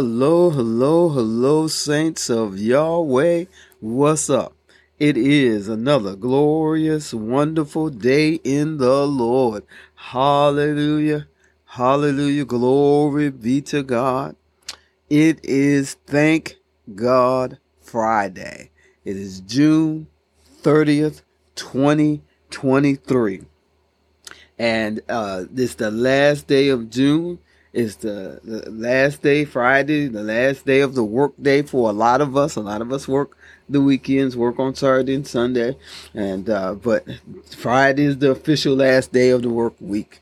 Hello, hello, hello, saints of Yahweh. What's up? It is another glorious, wonderful day in the Lord. Hallelujah. Hallelujah. Glory be to God. It is Thank God Friday. It is June 30th, 2023. And uh, this is the last day of June it's the, the last day, Friday, the last day of the work day for a lot of us. A lot of us work the weekends, work on Saturday and Sunday, and uh, but Friday is the official last day of the work week.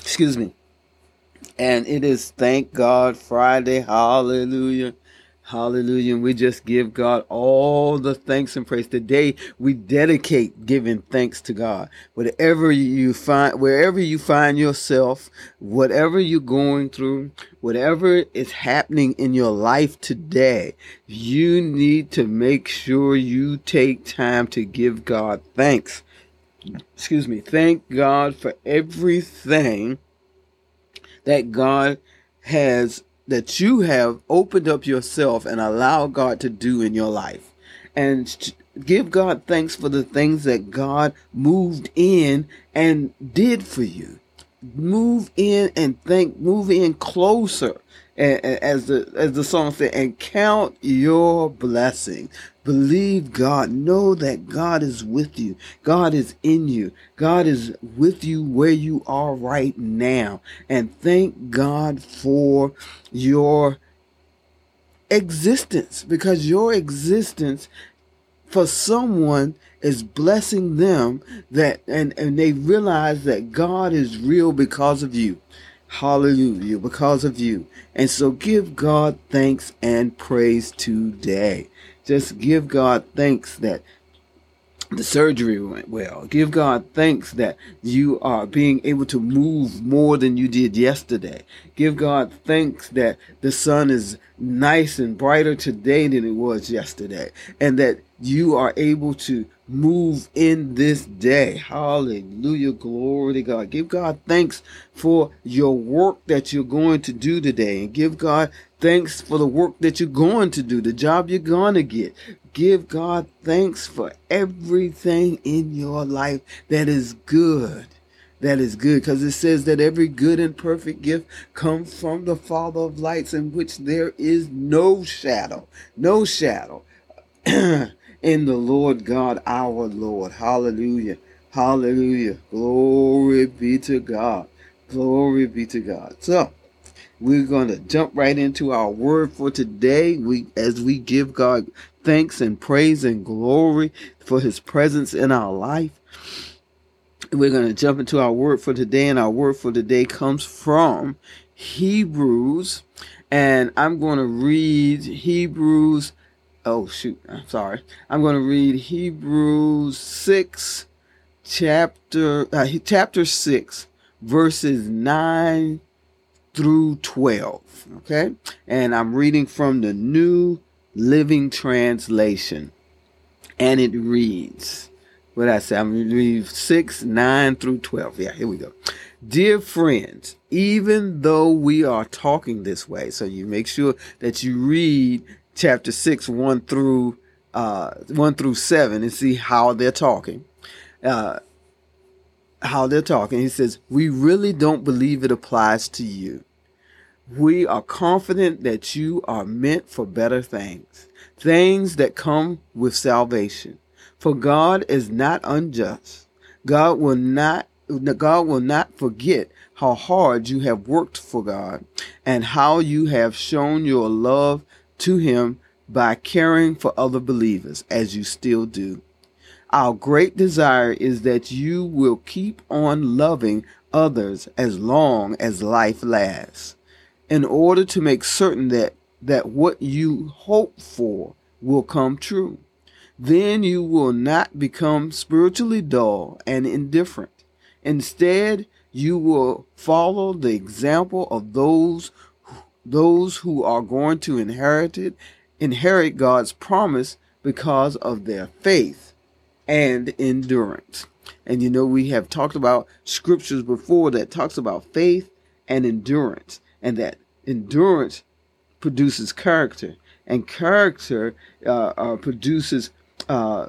Excuse me. And it is thank God Friday. Hallelujah. Hallelujah. And we just give God all the thanks and praise. Today we dedicate giving thanks to God. Whatever you find, wherever you find yourself, whatever you're going through, whatever is happening in your life today, you need to make sure you take time to give God thanks. Excuse me. Thank God for everything that God has that you have opened up yourself and allowed God to do in your life. And give God thanks for the things that God moved in and did for you. Move in and think, move in closer as the as the song said, and count your blessing. Believe God. Know that God is with you. God is in you. God is with you where you are right now. And thank God for your existence because your existence for someone is blessing them that and, and they realize that God is real because of you. Hallelujah, because of you. And so give God thanks and praise today. Just give God thanks that the surgery went well. Give God thanks that you are being able to move more than you did yesterday. Give God thanks that the sun is nice and brighter today than it was yesterday. And that you are able to move in this day. Hallelujah. Glory to God. Give God thanks for your work that you're going to do today. And give God thanks for the work that you're going to do, the job you're going to get. Give God thanks for everything in your life that is good. That is good because it says that every good and perfect gift comes from the Father of lights, in which there is no shadow, no shadow in the Lord God our Lord. Hallelujah. Hallelujah. Glory be to God. Glory be to God. So, we're going to jump right into our word for today. We as we give God thanks and praise and glory for his presence in our life. We're going to jump into our word for today and our word for today comes from Hebrews and I'm going to read Hebrews oh shoot, I'm sorry. I'm going to read Hebrews 6 chapter uh, chapter 6 verses 9 through 12, okay? And I'm reading from the New Living Translation. And it reads, what I say, I'm going to read 6, 9 through 12. Yeah, here we go. Dear friends, even though we are talking this way, so you make sure that you read chapter 6 1 through uh 1 through 7 and see how they're talking. Uh how they're talking. He says we really don't believe it applies to you. We are confident that you are meant for better things things that come with salvation. For god is not unjust. God will not God will not forget how hard you have worked for God and how you have shown your love to Him by caring for other believers as you still do. Our great desire is that you will keep on loving others as long as life lasts in order to make certain that, that what you hope for will come true. Then you will not become spiritually dull and indifferent. Instead, you will follow the example of those those who are going to inherit it, inherit God's promise because of their faith and endurance. And you know, we have talked about scriptures before that talks about faith and endurance, and that endurance produces character, and character uh, uh, produces uh,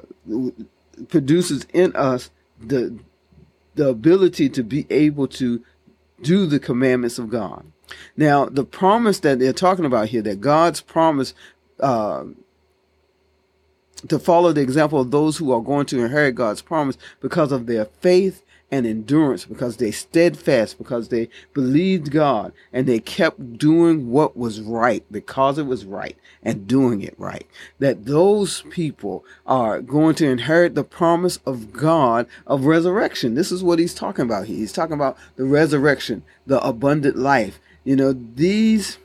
produces in us the the ability to be able to do the commandments of God. Now, the promise that they're talking about here, that God's promise uh, to follow the example of those who are going to inherit God's promise because of their faith and endurance, because they steadfast, because they believed God and they kept doing what was right because it was right and doing it right. That those people are going to inherit the promise of God of resurrection. This is what he's talking about here. He's talking about the resurrection, the abundant life. You know, these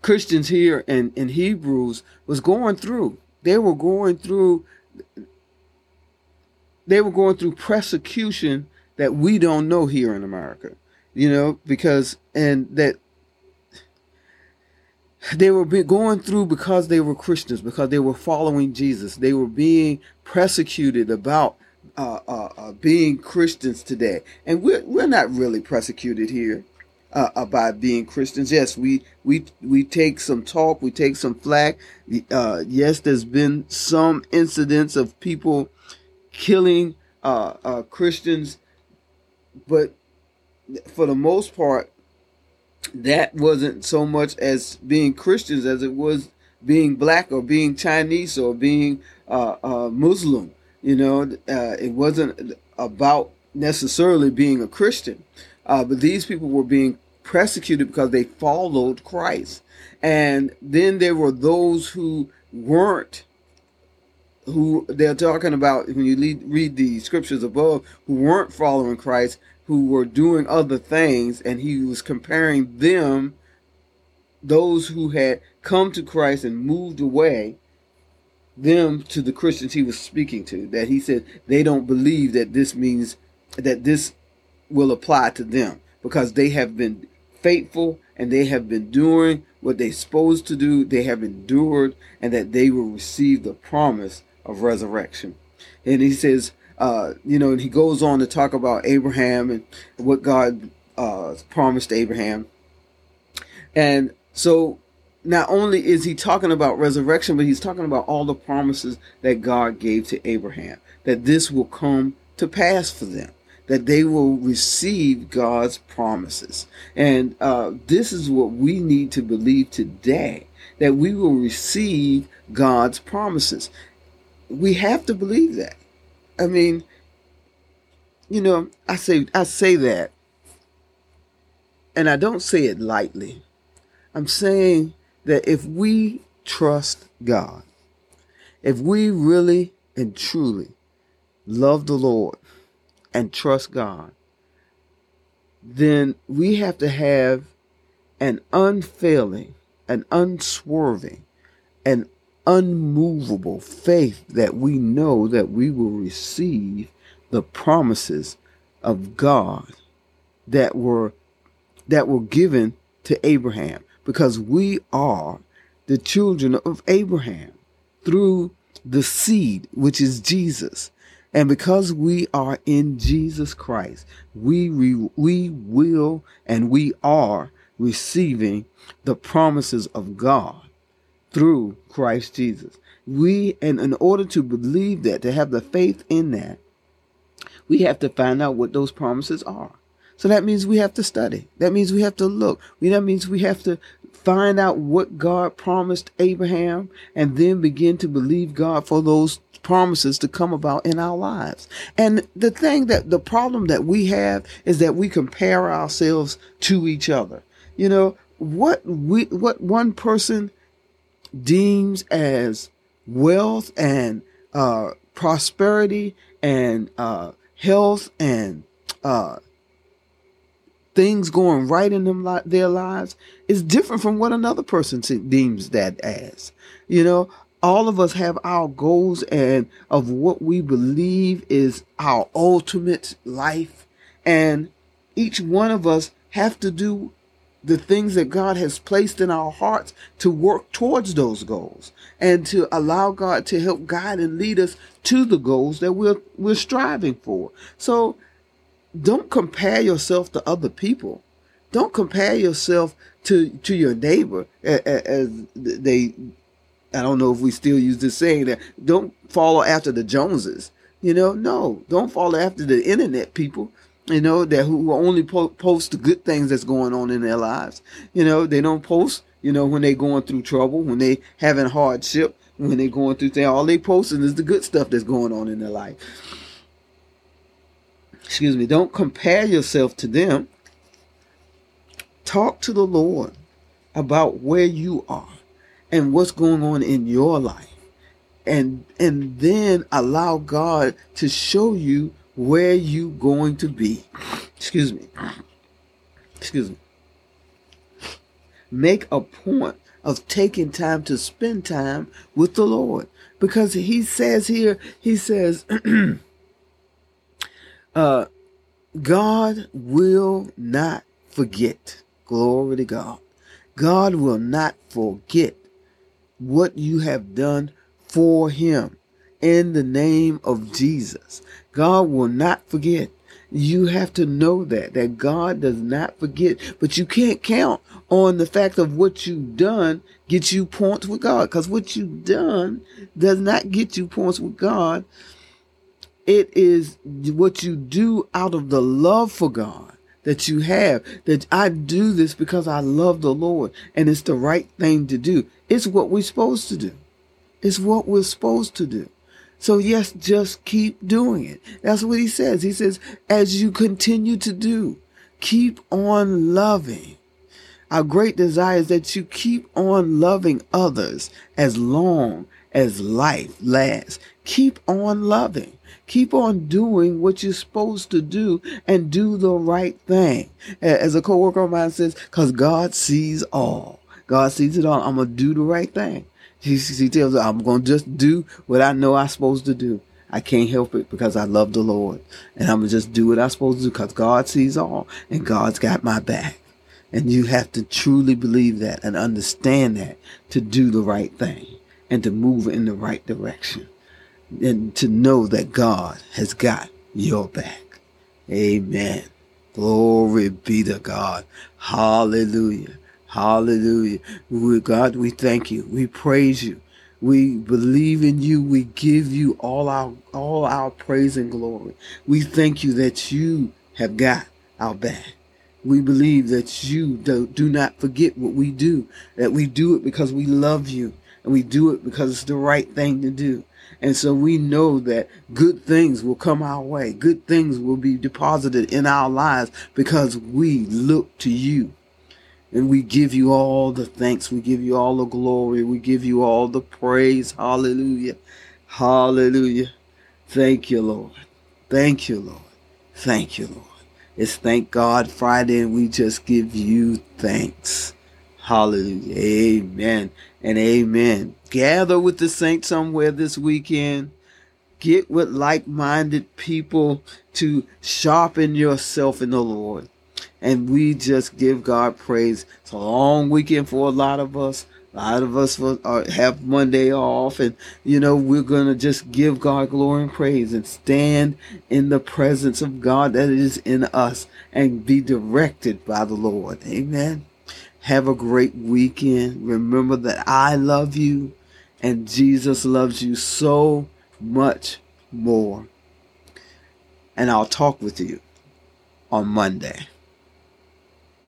Christians here in, in Hebrews was going through. They were going through they were going through persecution that we don't know here in America. You know, because and that they were going through because they were Christians, because they were following Jesus. They were being persecuted about uh, uh, uh, being Christians today, and we're we're not really persecuted here uh, about being Christians. Yes, we we we take some talk, we take some flack. Uh, yes, there's been some incidents of people killing uh, uh, Christians, but for the most part, that wasn't so much as being Christians as it was being black or being Chinese or being uh, uh, Muslim. You know, it wasn't about necessarily being a Christian. Uh, but these people were being persecuted because they followed Christ. And then there were those who weren't, who they're talking about when you lead, read the scriptures above, who weren't following Christ, who were doing other things. And he was comparing them, those who had come to Christ and moved away, them to the Christians he was speaking to. That he said they don't believe that this means that this will apply to them because they have been faithful and they have been doing what they're supposed to do. They have endured and that they will receive the promise of resurrection. And he says, uh, you know, and he goes on to talk about Abraham and what God uh, promised Abraham. And so not only is he talking about resurrection, but he's talking about all the promises that God gave to Abraham, that this will come to pass for them that they will receive God's promises. And uh, this is what we need to believe today that we will receive God's promises. We have to believe that. I mean, you know, I say I say that and I don't say it lightly. I'm saying that if we trust God, if we really and truly love the Lord, and trust God, then we have to have an unfailing, an unswerving, an unmovable faith that we know that we will receive the promises of God that were that were given to Abraham. Because we are the children of Abraham through the seed which is Jesus and because we are in Jesus Christ, we, we, we will and we are receiving the promises of God through Christ Jesus. We, and in order to believe that, to have the faith in that, we have to find out what those promises are. So that means we have to study. That means we have to look. That means we have to find out what God promised Abraham and then begin to believe God for those promises to come about in our lives. And the thing that the problem that we have is that we compare ourselves to each other. You know, what we what one person deems as wealth and uh, prosperity and uh, health and uh, things going right in them li- their lives is different from what another person deems that as. You know, all of us have our goals and of what we believe is our ultimate life and each one of us have to do the things that God has placed in our hearts to work towards those goals and to allow God to help guide and lead us to the goals that we're we're striving for. So don't compare yourself to other people don't compare yourself to to your neighbor as they I don't know if we still use this saying that don't follow after the Joneses. You know, no, don't follow after the internet people. You know that who only po- post the good things that's going on in their lives. You know, they don't post. You know when they going through trouble, when they having hardship, when they going through things. All they posting is the good stuff that's going on in their life. Excuse me. Don't compare yourself to them. Talk to the Lord about where you are and what's going on in your life. And and then allow God to show you where you going to be. Excuse me. Excuse me. Make a point of taking time to spend time with the Lord. Because he says here, he says, uh, God will not forget. Glory to God. God will not forget what you have done for him in the name of Jesus. God will not forget. You have to know that, that God does not forget, but you can't count on the fact of what you've done get you points with God. Because what you've done does not get you points with God. It is what you do out of the love for God that you have. That I do this because I love the Lord and it's the right thing to do. It's what we're supposed to do. It's what we're supposed to do. So yes, just keep doing it. That's what he says. He says, as you continue to do, keep on loving. Our great desire is that you keep on loving others as long as life lasts. Keep on loving. Keep on doing what you're supposed to do and do the right thing. As a coworker of mine says, because God sees all. God sees it all. I'm going to do the right thing. He, he tells her, I'm going to just do what I know I'm supposed to do. I can't help it because I love the Lord. And I'm going to just do what I'm supposed to do because God sees all and God's got my back. And you have to truly believe that and understand that to do the right thing and to move in the right direction and to know that God has got your back. Amen. Glory be to God. Hallelujah. Hallelujah. God, we thank you. We praise you. We believe in you. We give you all our all our praise and glory. We thank you that you have got our back. We believe that you do, do not forget what we do, that we do it because we love you and we do it because it's the right thing to do. And so we know that good things will come our way. Good things will be deposited in our lives because we look to you. And we give you all the thanks. We give you all the glory. We give you all the praise. Hallelujah. Hallelujah. Thank you, Lord. Thank you, Lord. Thank you, Lord. It's Thank God Friday, and we just give you thanks. Hallelujah. Amen and amen. Gather with the saints somewhere this weekend. Get with like minded people to sharpen yourself in the Lord and we just give God praise. It's a long weekend for a lot of us. A lot of us will, uh, have Monday off, and you know we're gonna just give God glory and praise and stand in the presence of God that is in us and be directed by the Lord. Amen. Have a great weekend. Remember that I love you, and Jesus loves you so much more. And I'll talk with you on Monday.